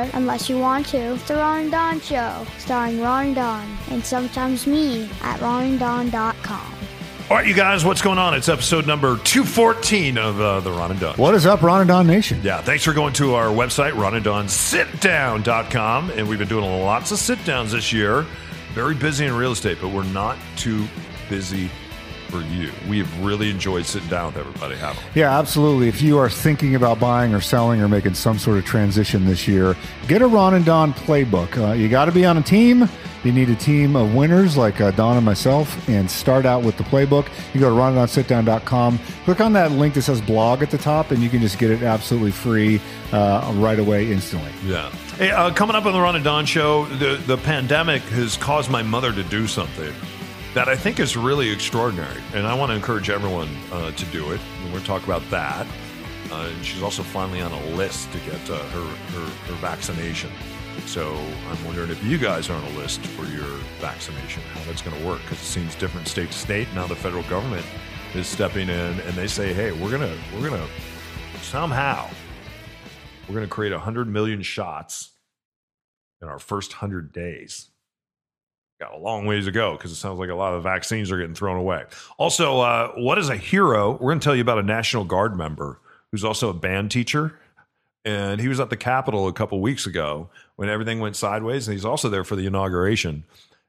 anywhere unless you want to. It's the Ron and Don Show, starring Ron and Don, and sometimes me at ronandon.com. All right, you guys, what's going on? It's episode number 214 of uh, the Ron and Don. What is up, Ron and Don Nation? Yeah, thanks for going to our website, ronanddonsitdown.com. And we've been doing lots of sit downs this year. Very busy in real estate, but we're not too busy for you. We have really enjoyed sitting down with everybody, haven't we? Yeah, absolutely. If you are thinking about buying or selling or making some sort of transition this year, get a Ron and Don playbook. Uh, you got to be on a team. You need a team of winners like uh, Don and myself, and start out with the playbook. You go to ronandonsitdown.com, click on that link that says blog at the top, and you can just get it absolutely free uh, right away instantly. Yeah. Hey, uh, coming up on the Ron and Don show, the, the pandemic has caused my mother to do something that I think is really extraordinary. And I want to encourage everyone uh, to do it. And we'll talk about that. Uh, and she's also finally on a list to get uh, her, her, her vaccination. So I'm wondering if you guys are on a list for your vaccination, how that's going to work, because it seems different state to state. Now the federal government is stepping in and they say, hey, we're going to, we're going to somehow, we're going to create 100 million shots in our first 100 days. Got a long ways to go because it sounds like a lot of vaccines are getting thrown away. Also, uh, what is a hero? We're going to tell you about a National Guard member who's also a band teacher. And he was at the Capitol a couple weeks ago when everything went sideways. And he's also there for the inauguration.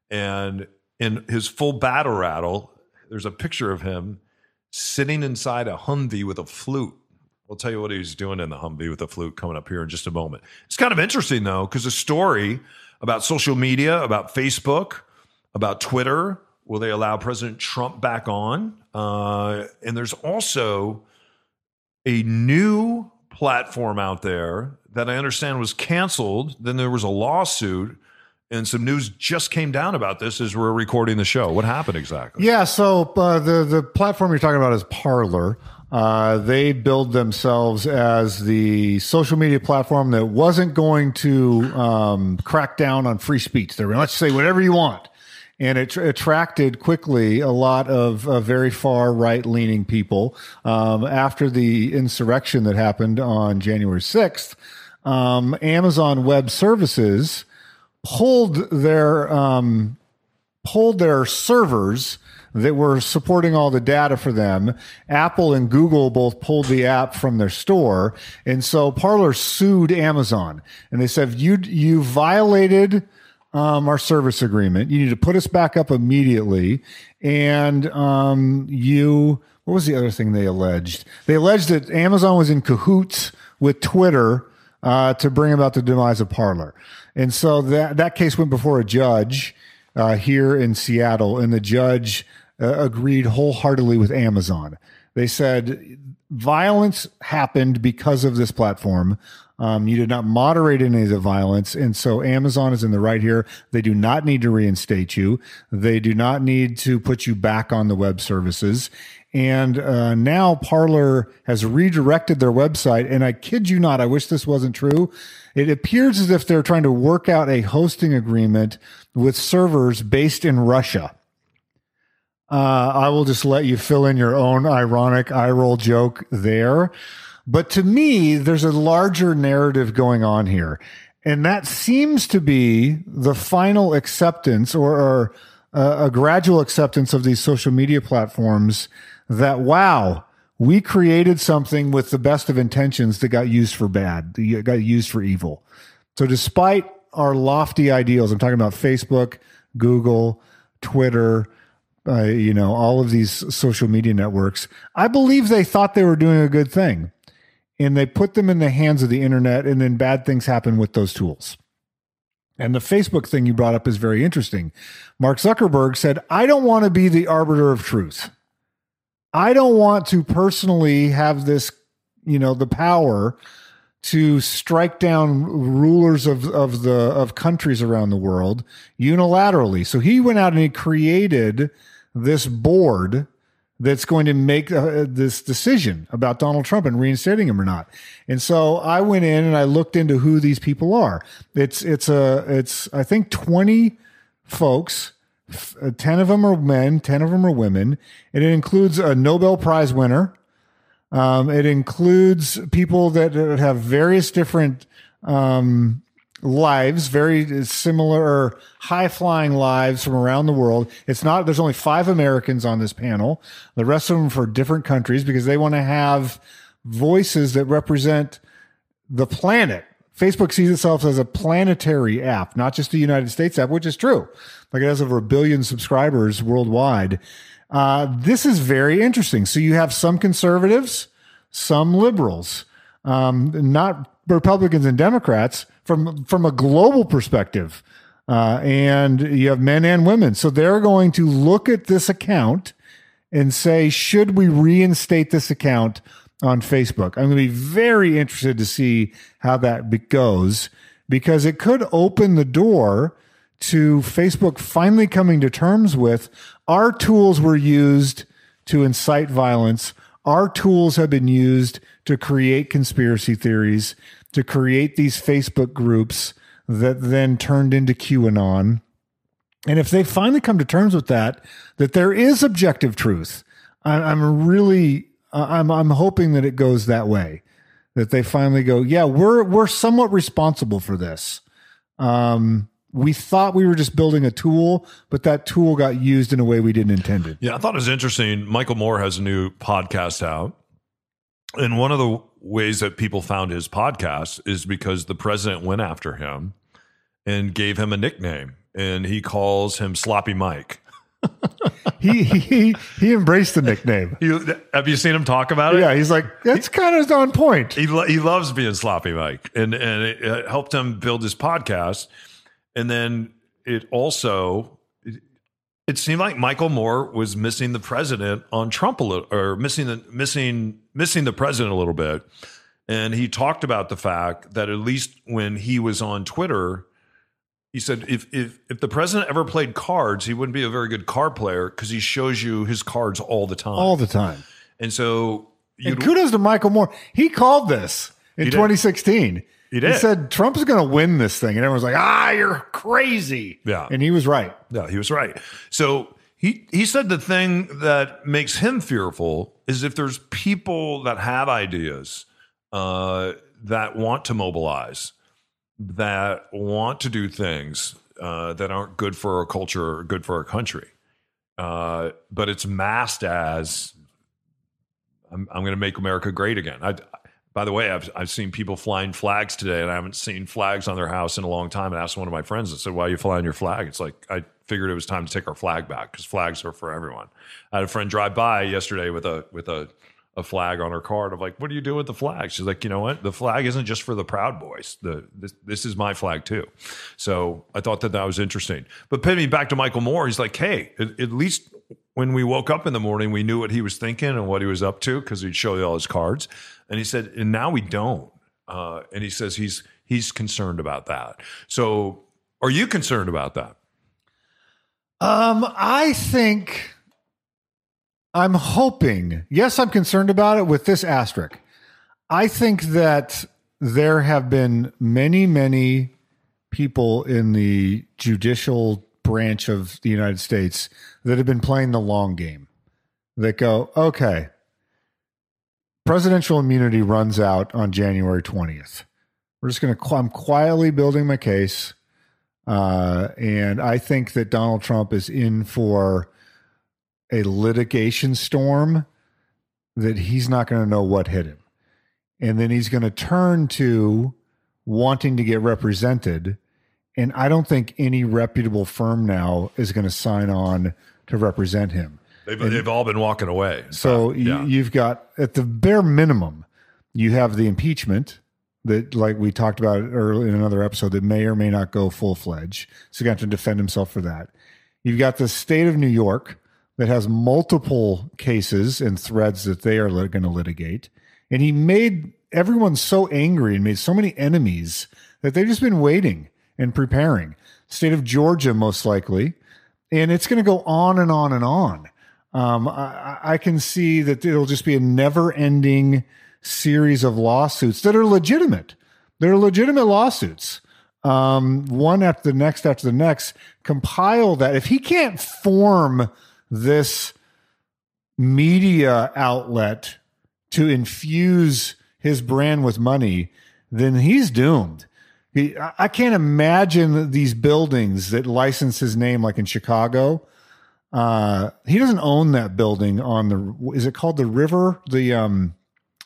And in his full battle rattle, there's a picture of him sitting inside a Humvee with a flute. We'll tell you what he's doing in the Humvee with a flute coming up here in just a moment. It's kind of interesting, though, because the story about social media, about Facebook, about Twitter. Will they allow President Trump back on? Uh, and there's also a new platform out there that I understand was canceled. Then there was a lawsuit, and some news just came down about this as we're recording the show. What happened exactly? Yeah, so uh, the the platform you're talking about is Parler. Uh, they billed themselves as the social media platform that wasn't going to um, crack down on free speech. They were let's say whatever you want, and it tr- attracted quickly a lot of uh, very far right leaning people. Um, after the insurrection that happened on January sixth, um, Amazon Web Services pulled their um, pulled their servers that were supporting all the data for them. Apple and Google both pulled the app from their store. And so Parler sued Amazon and they said, you, you violated, um, our service agreement. You need to put us back up immediately. And, um, you, what was the other thing they alleged? They alleged that Amazon was in cahoots with Twitter, uh, to bring about the demise of Parler. And so that, that case went before a judge, uh, here in Seattle and the judge, uh, agreed wholeheartedly with Amazon. They said violence happened because of this platform. Um, you did not moderate any of the violence. And so Amazon is in the right here. They do not need to reinstate you. They do not need to put you back on the web services. And uh, now Parler has redirected their website. And I kid you not, I wish this wasn't true. It appears as if they're trying to work out a hosting agreement with servers based in Russia. Uh, I will just let you fill in your own ironic eye roll joke there. But to me, there's a larger narrative going on here. And that seems to be the final acceptance or, or uh, a gradual acceptance of these social media platforms that, wow, we created something with the best of intentions that got used for bad, got used for evil. So despite our lofty ideals, I'm talking about Facebook, Google, Twitter, uh, you know, all of these social media networks, I believe they thought they were doing a good thing. And they put them in the hands of the internet, and then bad things happen with those tools. And the Facebook thing you brought up is very interesting. Mark Zuckerberg said, I don't want to be the arbiter of truth. I don't want to personally have this, you know, the power to strike down rulers of, of the of countries around the world unilaterally. So he went out and he created this board that's going to make uh, this decision about Donald Trump and reinstating him or not. And so I went in and I looked into who these people are. It's it's a it's I think 20 folks uh, 10 of them are men, 10 of them are women, and it includes a Nobel Prize winner. Um, it includes people that have various different um, lives, very similar high flying lives from around the world. It's not, there's only five Americans on this panel. The rest of them for different countries because they want to have voices that represent the planet. Facebook sees itself as a planetary app, not just a United States app, which is true. Like it has over a billion subscribers worldwide. Uh, this is very interesting. So you have some conservatives, some liberals, um, not Republicans and Democrats from from a global perspective, uh, and you have men and women. So they're going to look at this account and say, should we reinstate this account on Facebook? I'm going to be very interested to see how that goes because it could open the door to Facebook finally coming to terms with our tools were used to incite violence. Our tools have been used to create conspiracy theories, to create these Facebook groups that then turned into QAnon. And if they finally come to terms with that, that there is objective truth, I, I'm really, I'm, I'm hoping that it goes that way. That they finally go, yeah, we're we're somewhat responsible for this. Um, we thought we were just building a tool, but that tool got used in a way we didn't intend it. Yeah, I thought it was interesting. Michael Moore has a new podcast out. And one of the ways that people found his podcast is because the president went after him and gave him a nickname. And he calls him Sloppy Mike. He he he embraced the nickname. You, have you seen him talk about it? Yeah, he's like that's kind of on point. he he loves being sloppy Mike, and and it, uh helped him build his podcast. And then it also it, seemed like Michael Moore was missing the president on Trump a little, or missing the missing missing the president a little bit. And he talked about the fact that at least when he was on Twitter, he said if if if the president ever played cards, he wouldn't be a very good card player because he shows you his cards all the time. all the time. and so And kudos to Michael Moore. He called this in did. 2016. He did. said Trump's going to win this thing, and everyone's like, "Ah, you're crazy." Yeah. and he was right. Yeah, he was right. So he he said the thing that makes him fearful is if there's people that have ideas uh, that want to mobilize, that want to do things uh, that aren't good for our culture or good for our country, uh, but it's masked as I'm, I'm going to make America great again. I, by the way, I've, I've seen people flying flags today, and I haven't seen flags on their house in a long time. And asked one of my friends, I said, Why are you flying your flag? It's like, I figured it was time to take our flag back because flags are for everyone. I had a friend drive by yesterday with a, with a, a flag on her car. And I'm like, What do you do with the flag? She's like, You know what? The flag isn't just for the Proud Boys. The, this, this is my flag too. So I thought that that was interesting. But pivoting back to Michael Moore, he's like, Hey, at, at least when we woke up in the morning, we knew what he was thinking and what he was up to because he'd show you all his cards. And he said, and now we don't. Uh, and he says he's he's concerned about that. So, are you concerned about that? Um, I think I'm hoping. Yes, I'm concerned about it with this asterisk. I think that there have been many, many people in the judicial branch of the United States that have been playing the long game. That go, okay, presidential immunity runs out on January 20th. We're just going to, I'm quietly building my case. Uh, and I think that Donald Trump is in for a litigation storm that he's not going to know what hit him. And then he's going to turn to wanting to get represented. And I don't think any reputable firm now is going to sign on to represent him. They've, they've all been walking away. So you, yeah. you've got at the bare minimum, you have the impeachment that, like we talked about earlier in another episode, that may or may not go full fledged. So you got to defend himself for that. You've got the state of New York that has multiple cases and threads that they are lit- going to litigate, and he made everyone so angry and made so many enemies that they've just been waiting and preparing. State of Georgia, most likely, and it's going to go on and on and on. Um, I, I can see that it'll just be a never-ending series of lawsuits that are legitimate. They're legitimate lawsuits. Um, one after the next after the next. Compile that. If he can't form this media outlet to infuse his brand with money, then he's doomed. He, I can't imagine these buildings that license his name, like in Chicago. Uh, he doesn't own that building on the. Is it called the River? The um,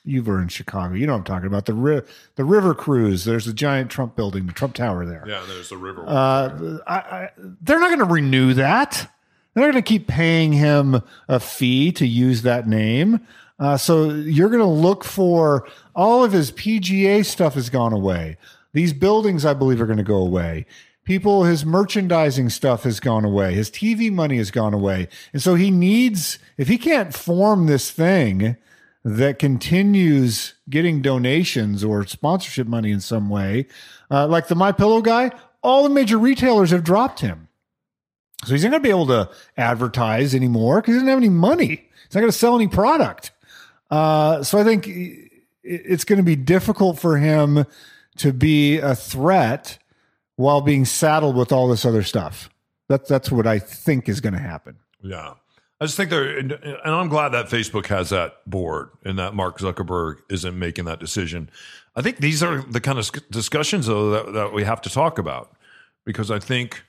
you were in Chicago. You know what I'm talking about. The ri- the River Cruise. There's a giant Trump building, the Trump Tower there. Yeah, there's the river. Uh, I, I, they're not going to renew that. They're not going to keep paying him a fee to use that name. Uh, so you're going to look for all of his PGA stuff has gone away. These buildings, I believe, are going to go away. People, his merchandising stuff has gone away. His TV money has gone away. And so he needs, if he can't form this thing that continues getting donations or sponsorship money in some way, uh, like the My Pillow guy, all the major retailers have dropped him. So he's not going to be able to advertise anymore because he doesn't have any money. He's not going to sell any product. Uh, so I think it's going to be difficult for him to be a threat while being saddled with all this other stuff. That's that's what I think is going to happen. Yeah. I just think they're, and I'm glad that Facebook has that board and that Mark Zuckerberg isn't making that decision. I think these are the kind of discussions, though, that, that we have to talk about because I think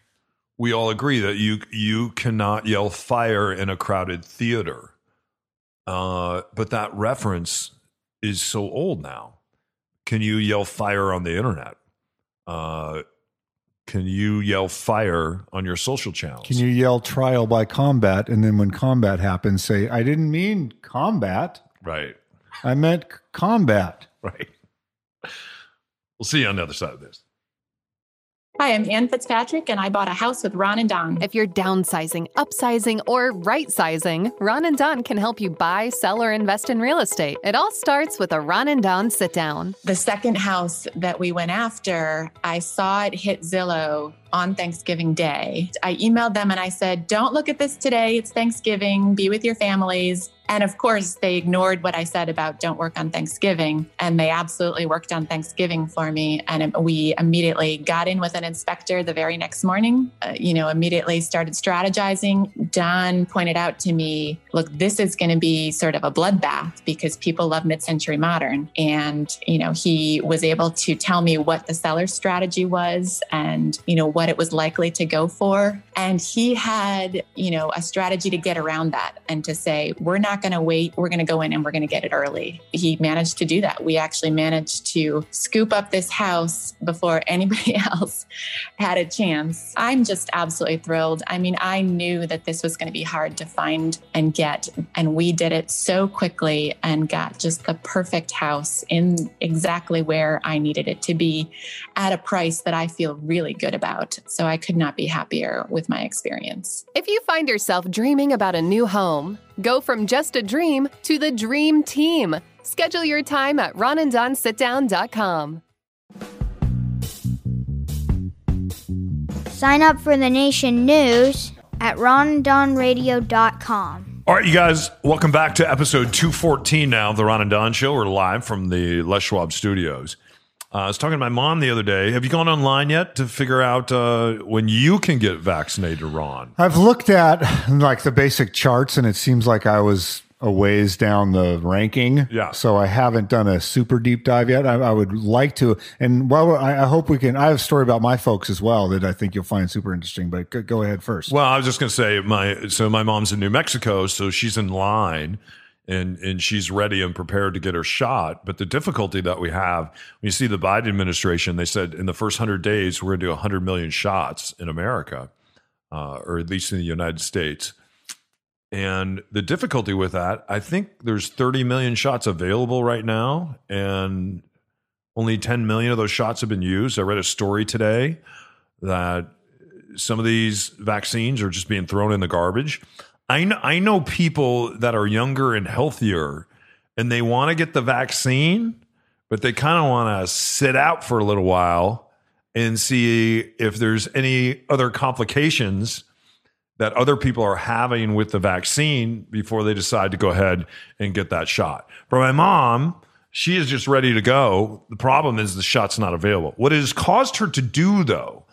we all agree that you you cannot yell fire in a crowded theater. Uh, but that reference is so old now. Can you yell fire on the internet? Uh, can you yell fire on your social channels? Can you yell trial by combat and then when combat happens say I didn't mean combat. Right. I meant combat. Right. We'll see you on the other side of this. Hi, I'm Ann Fitzpatrick, and I bought a house with Ron and Don. If you're downsizing, upsizing, or right sizing, Ron and Don can help you buy, sell, or invest in real estate. It all starts with a Ron and Don sit down. The second house that we went after, I saw it hit Zillow on Thanksgiving Day. I emailed them and I said, Don't look at this today. It's Thanksgiving. Be with your families. And of course, they ignored what I said about don't work on Thanksgiving. And they absolutely worked on Thanksgiving for me. And we immediately got in with an inspector the very next morning, uh, you know, immediately started strategizing. Don pointed out to me, look, this is going to be sort of a bloodbath because people love mid century modern. And, you know, he was able to tell me what the seller's strategy was and, you know, what it was likely to go for. And he had, you know, a strategy to get around that and to say, we're not going to wait. We're going to go in and we're going to get it early. He managed to do that. We actually managed to scoop up this house before anybody else had a chance. I'm just absolutely thrilled. I mean, I knew that this was going to be hard to find and get, and we did it so quickly and got just the perfect house in exactly where I needed it to be at a price that I feel really good about. So I could not be happier with my experience. If you find yourself dreaming about a new home, go from just a dream to the dream team. Schedule your time at ronandonsitdown.com. Sign up for the nation news at rondonradio.com. All right, you guys, welcome back to episode 214 now of the Ron and Don Show. We're live from the Les Schwab studios. Uh, I was talking to my mom the other day. Have you gone online yet to figure out uh, when you can get vaccinated, Ron? I've looked at like the basic charts and it seems like I was a ways down the ranking. Yeah. So I haven't done a super deep dive yet. I, I would like to. And well, I, I hope we can. I have a story about my folks as well that I think you'll find super interesting, but go, go ahead first. Well, I was just going to say my so my mom's in New Mexico, so she's in line and and she's ready and prepared to get her shot. But the difficulty that we have when you see the Biden administration, they said in the first hundred days we're going to do hundred million shots in America, uh, or at least in the United States. And the difficulty with that, I think there's 30 million shots available right now, and only 10 million of those shots have been used. I read a story today that some of these vaccines are just being thrown in the garbage. I know, I know people that are younger and healthier and they want to get the vaccine, but they kind of want to sit out for a little while and see if there's any other complications that other people are having with the vaccine before they decide to go ahead and get that shot. For my mom, she is just ready to go. The problem is the shot's not available. What has caused her to do, though,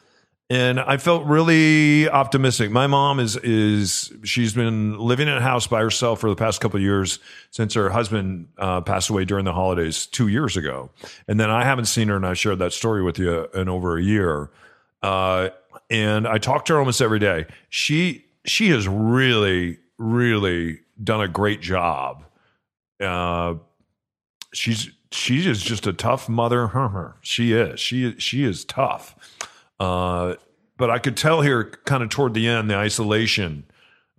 and I felt really optimistic. My mom is is she's been living in a house by herself for the past couple years since her husband uh, passed away during the holidays two years ago, and then I haven't seen her, and I shared that story with you in over a year. Uh, and I talk to her almost every day. She she has really really done a great job. Uh, she's she is just a tough mother. Her She is she she is tough. Uh, but I could tell here, kind of toward the end, the isolation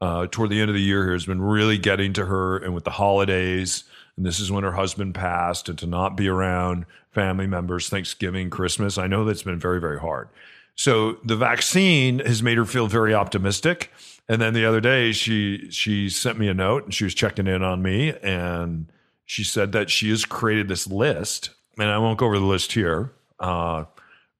uh, toward the end of the year here has been really getting to her, and with the holidays, and this is when her husband passed, and to not be around family members, Thanksgiving, Christmas. I know that's been very, very hard. So the vaccine has made her feel very optimistic. And then the other day, she she sent me a note, and she was checking in on me, and she said that she has created this list, and I won't go over the list here. Uh,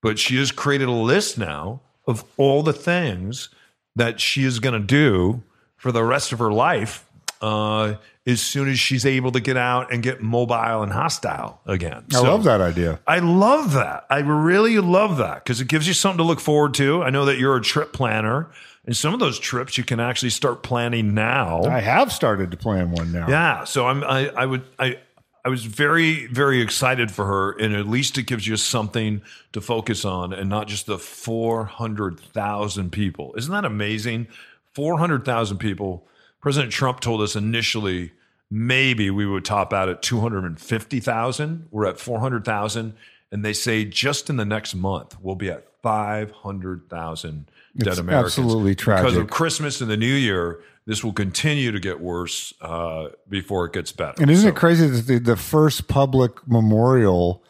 but she has created a list now of all the things that she is going to do for the rest of her life uh, as soon as she's able to get out and get mobile and hostile again. I So- love that idea. I love that. I really love that because it gives you something to look forward to. I know that you're a trip planner, and some of those trips you can actually start planning now. I have started to plan one now. Yeah, so I'm I, I would I I was very very excited for her, and at least it gives you something to focus on, and not just the four hundred thousand people. Isn't that amazing? Four hundred thousand people. President Trump told us initially maybe we would top out at two hundred and fifty thousand. We're at four hundred thousand, and they say just in the next month we'll be at five hundred thousand dead It's Americans. absolutely tragic because of Christmas and the New Year. This will continue to get worse uh, before it gets better. And isn't So- it crazy that the, the first public memorial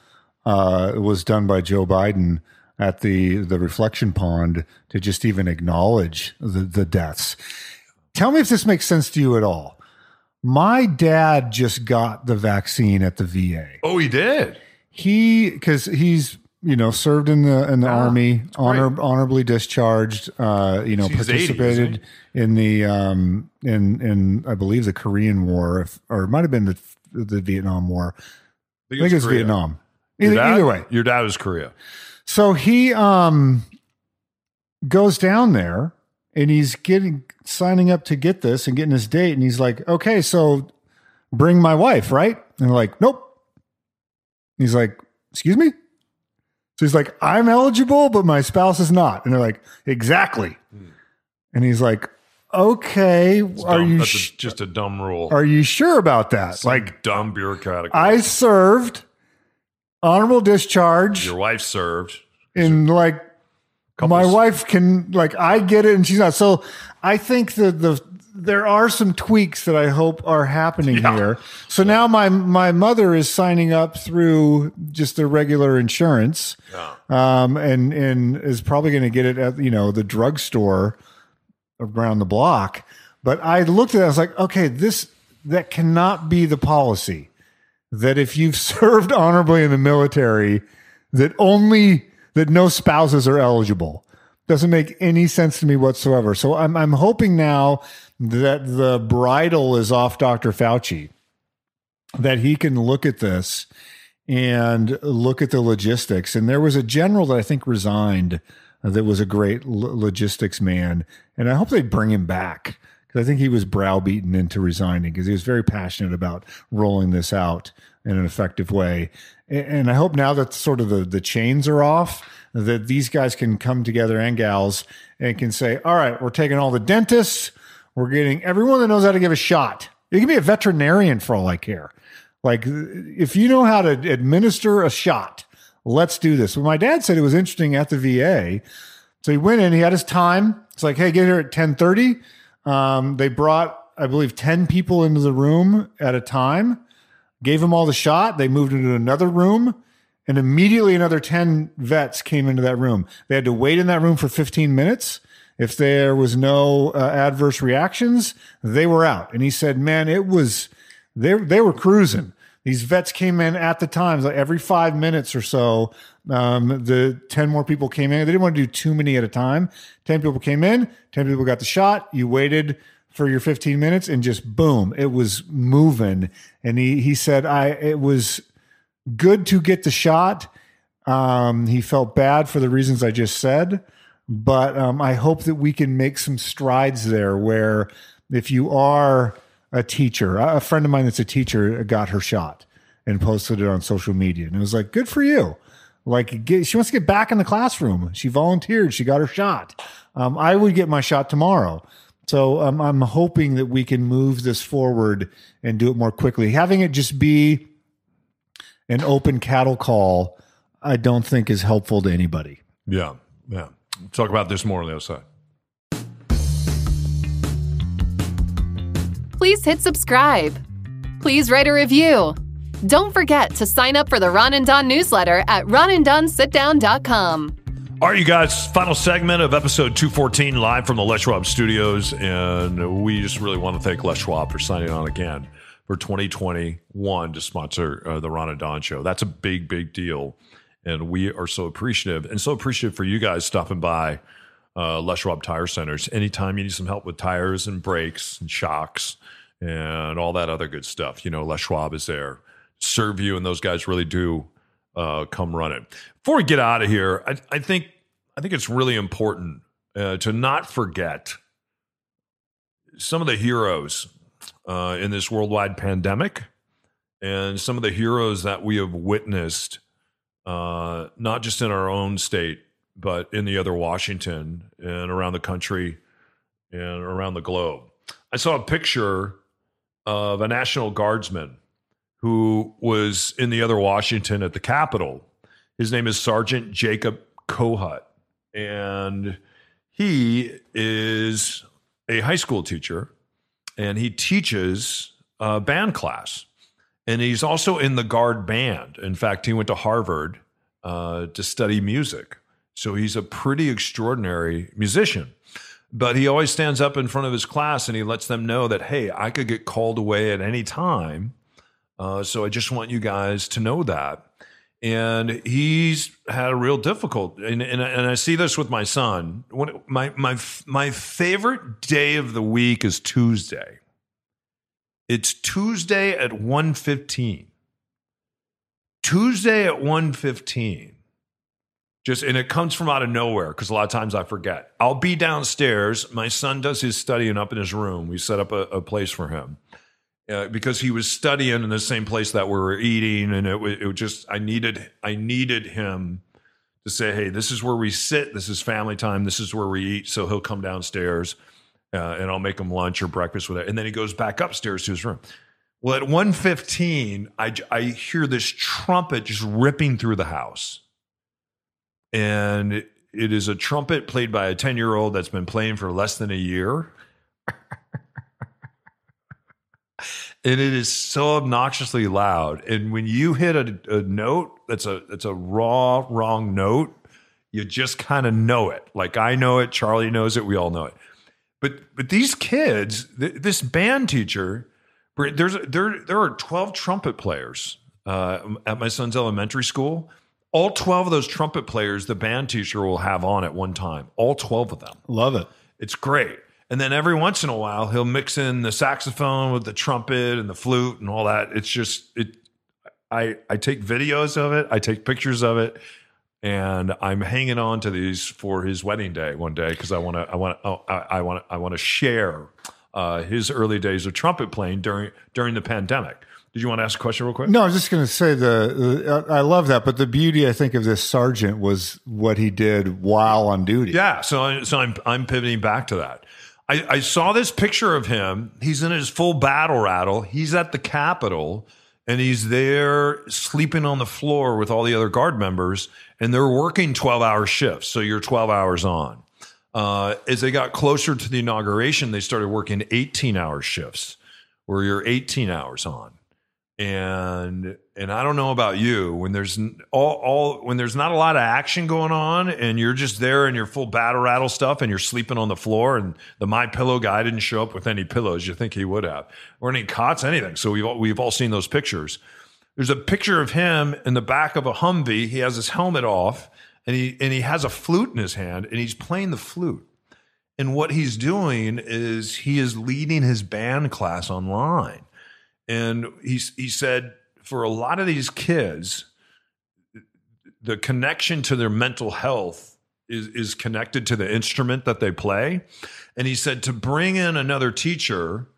uh, was done by Joe Biden at the the reflection pond to just even acknowledge the, the deaths? Tell me if this makes sense to you at all. My dad just got the vaccine at the VA. Oh, he did. He because he's you know served in the in the Ah, army, honor, honorably discharged. Uh, you know, He's 80, participated in the um in in I believe the Korean War, if, or it might have been the the Vietnam War. I think it's Korea. Vietnam. Either, dad- either way, your dad was Korea. so he um goes down there and he's getting signing up to get this and getting his date and he's like, "Okay, so bring my wife, right?" And they're like, "Nope." He's like, "Excuse me?" So he's like, "I'm eligible, but my spouse is not." And they're like, "Exactly." And he's like, "Okay, It's are dumb. you That's sh- a, just a dumb rule. are you sure about that?" Some like dumb bureaucratic. I served honorable discharge your wife served. in like my wife can like I get it and she's not. So I think that the there are some tweaks that I hope are happening Yeah. here. So now my my mother is signing up through just the regular insurance, Yeah. um, and and is probably going to get it at you know the drugstore around the block. But I looked at it, I was like, okay, this that cannot be the policy that if you've served honorably in the military, that only that no spouses are eligible. Doesn't make any sense to me whatsoever. So I'm I'm hoping now that the bridle is off Dr. Fauci, that he can look at this and look at the logistics. And there was a general that I think resigned uh, that was a great logistics man, and I hope they bring him back because I think he was browbeaten into resigning because he was very passionate about rolling this out in an effective way. And I hope now that sort of the, the chains are off, that these guys can come together and gals and can say, all right, we're taking all the dentists, we're getting everyone that knows how to give a shot. You can be a veterinarian for all I care. Like, if you know how to administer a shot, let's do this. Well, my dad said it was interesting at the VA. So he went in, he had his time. It's like, hey, get here at 1030. Um, they brought, I believe, 10 people into the room at a time, gave them all the shot. They moved into another room, and immediately another 10 vets came into that room. They had to wait in that room for 15 minutes. If there was no uh, adverse reactions, they were out. And he said, man, it was, they, they were cruising. These vets came in at the times, like every five minutes or so. Um, the 10 more people came in. They didn't want to do too many at a time. 10 people came in, 10 people got the shot. You waited for your 15 minutes and just boom, it was moving. And he, he said, I, it was good to get the shot. Um, he felt bad for the reasons I just said, but um, I hope that we can make some strides there where if you are a teacher, a friend of mine that's a teacher got her shot and posted it on social media. And it was like, good for you. Like, get, she wants to get back in the classroom. She volunteered. She got her shot. Um, I would get my shot tomorrow. So um, I'm hoping that we can move this forward and do it more quickly. Having it just be an open cattle call, I don't think is helpful to anybody. Yeah, yeah. Talk about this more on the other side. Please hit subscribe. Please write a review. Don't forget to sign up for the Ron and Don newsletter at ronanddonsitdown.com. All right, you guys, final segment of episode 214 live from the Les Schwab studios. And we just really want to thank Les Schwab for signing on again for 2021 to sponsor uh, the Ron and Don show. That's a big, big deal. And we are so appreciative and so appreciative for you guys stopping by uh, Les Schwab Tire Centers. Anytime you need some help with tires and brakes and shocks and all that other good stuff, you know, Les Schwab is there. Serve you, and those guys really do uh, come run it. Before we get out of here, I, I think I think it's really important uh, to not forget some of the heroes uh, in this worldwide pandemic and some of the heroes that we have witnessed, uh, not just in our own state, but in the other Washington and around the country and around the globe. I saw a picture of a National Guardsman who was in the other Washington at the Capitol. His name is Sergeant Jacob Kohut, and he is a high school teacher and he teaches a band class. And he's also in the Guard band. In fact, he went to Harvard uh, to study music. So he's a pretty extraordinary musician. But he always stands up in front of his class and he lets them know that, hey, I could get called away at any time. Uh, so I just want you guys to know that. And he's had a real difficult, and, and, and I see this with my son. When, my my my favorite day of the week is Tuesday. It's Tuesday at 1.15. Tuesday at 1.15 just and it comes from out of nowhere because a lot of times I forget. I'll be downstairs. My son does his studying up in his room. We set up a, a place for him uh, because he was studying in the same place that we were eating, and it, it was just I needed I needed him to say, "Hey, this is where we sit. This is family time. This is where we eat." So he'll come downstairs, uh, and I'll make him lunch or breakfast with it, and then he goes back upstairs to his room. Well, at 1.15, I, I hear this trumpet just ripping through the house and it is a trumpet played by a 10 year old that's been playing for less than a year. and it is so obnoxiously loud. And when you hit a, a note that's a that's a raw wrong note, you just kind of know it. Like I know it, Charlie knows it, we all know it. But but these kids, th- this band teacher, there's there there are 12 trumpet players uh, at my son's elementary school. All 12 of those trumpet players the band teacher will have on at one time all 12 of them. Love it. it's great. And then every once in a while he'll mix in the saxophone with the trumpet and the flute and all that. It's just it i i take videos of it i take pictures of it and i'm hanging on to these for his wedding day one day because i want to i want oh, i want i want to share uh, his early days of trumpet playing during during the pandemic did you want to ask a question real quick No, I was just going to say the, the I love that, but the beauty I think of this sergeant was what he did while on duty. Yeah, so I, so I'm I'm pivoting back to that. I, I saw this picture of him. He's in his full battle rattle. He's at the Capitol, and he's there sleeping on the floor with all the other guard members, and they're working twelve hour shifts. So you're twelve hours on. Uh, as they got closer to the inauguration, they started working eighteen hour shifts, where you're eighteen hours on and and I don't know about you when there's all, all when there's not a lot of action going on and you're just there in your full battle rattle stuff and you're sleeping on the floor and the my pillow guy didn't show up with any pillows you think he would have or any cots anything so we've all, we've all seen those pictures There's a picture of him in the back of a Humvee. He has his helmet off and he and he has a flute in his hand and he's playing the flute. And what he's doing is he is leading his band class online. And he's he said for a lot of these kids, the connection to their mental health is, is connected to the instrument that they play. And he said to bring in another teacher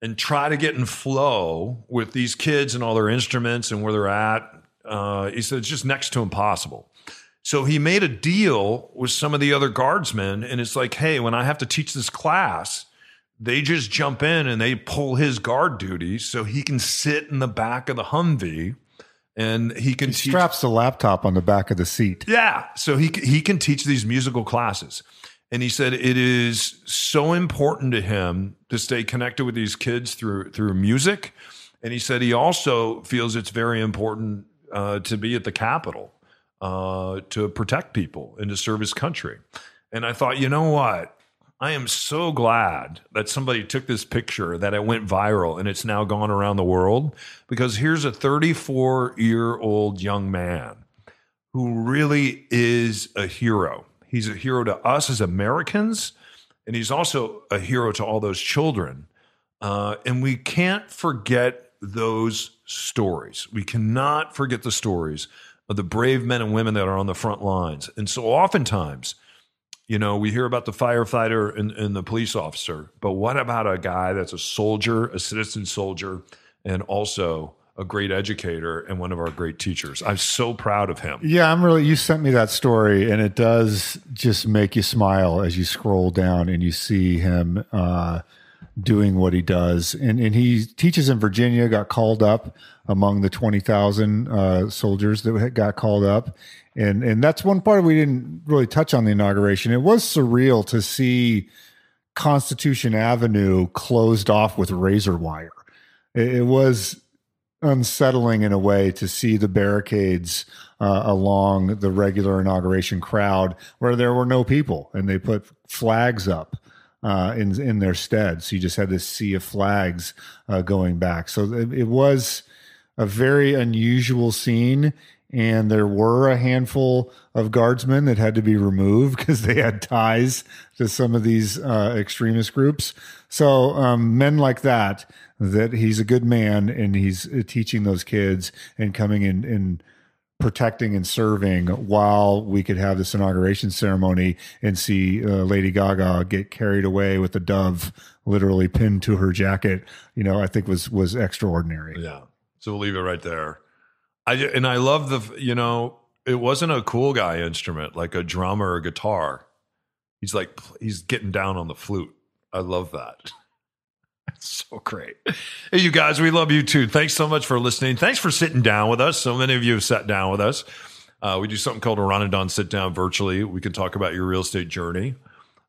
and try to get in flow with these kids and all their instruments and where they're at. Uh, he said it's just next to impossible. So he made a deal with some of the other guardsmen, and it's like, hey, when I have to teach this class, they just jump in and they pull his guard duties so he can sit in the back of the Humvee and he can He teach. straps the laptop on the back of the seat. Yeah, so he he can teach these musical classes. And he said it is so important to him to stay connected with these kids through through music. And he said he also feels it's very important uh, to be at the Capitol uh, to protect people and to serve his country. And I thought, you know what? I am so glad that somebody took this picture, that it went viral, and it's now gone around the world. Because here's a 34 year old young man who really is a hero. He's a hero to us as Americans, and he's also a hero to all those children. Uh, and we can't forget those stories. We cannot forget the stories of the brave men and women that are on the front lines. And so oftentimes, you know, we hear about the firefighter and, and the police officer, but what about a guy that's a soldier, a citizen soldier, and also a great educator and one of our great teachers? I'm so proud of him. Yeah, I'm really. You sent me that story, and it does just make you smile as you scroll down and you see him uh, doing what he does. And and he teaches in Virginia. Got called up among the twenty thousand uh, soldiers that got called up, and and that's one part we didn't really touch on the inauguration. It was surreal to see Constitution Avenue closed off with razor wire. It, it was unsettling in a way to see the barricades uh, along the regular inauguration crowd where there were no people and they put flags up uh, in in their stead. So you just had this sea of flags uh, going back. So it, it was a very unusual scene. And there were a handful of guardsmen that had to be removed because they had ties to some of these uh, extremist groups. So um, men like that, that he's a good man and he's uh, teaching those kids and coming in and protecting and serving while we could have this inauguration ceremony and see uh, Lady Gaga get carried away with the dove literally pinned to her jacket. You know, I think was was extraordinary. Yeah. So we'll leave it right there. I and I love the you know it wasn't a cool guy instrument like a drum or a guitar. He's like he's getting down on the flute. I love that. So great. Hey, you guys, we love you too. Thanks so much for listening. Thanks for sitting down with us. So many of you have sat down with us. Uh, we do something called a Ron and Don sit down virtually. We can talk about your real estate journey.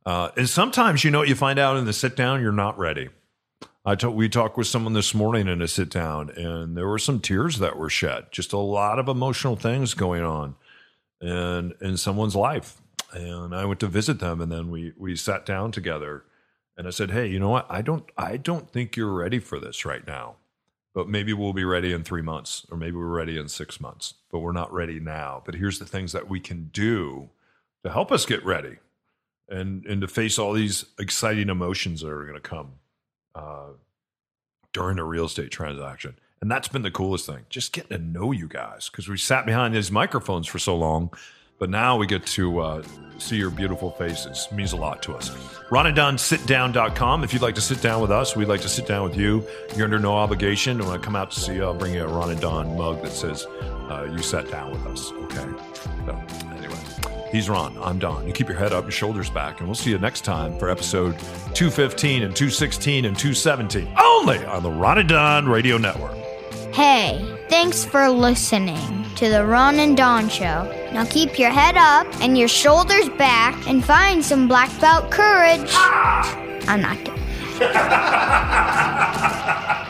Uh, and sometimes, you know, what you find out in the sit down, you're not ready. I we talked with someone this morning in a sit down, and there were some tears that were shed. Just a lot of emotional things going on, and in someone's life. And I went to visit them, and then we we sat down together, and I said, "Hey, you know what? I don't I don't think you're ready for this right now, but maybe we'll be ready in three months, or maybe we're ready in six months, but we're not ready now. But here's the things that we can do to help us get ready, and and to face all these exciting emotions that are going to come." uh, during a real estate transaction. And that's been the coolest thing, just getting to know you guys because we sat behind these microphones for so long. But now we get to uh, see your beautiful faces. It means a lot to us. RonandDonSitDown.com. If you'd like to sit down with us, we'd like to sit down with you. You're under no obligation. When I come out to see you, I'll bring you a Ron and Don mug that says uh, you sat down with us. Okay. So, anyway. He's Ron. I'm Don. You keep your head up, your shoulders back, and we'll see you next time for episode 215 and 216 and 217, only on the Ron and Don Radio Network. Hey, thanks for listening to the Ron and Don Show. Now keep your head up and your shoulders back and find some black belt courage. Ah! I'm not kidding.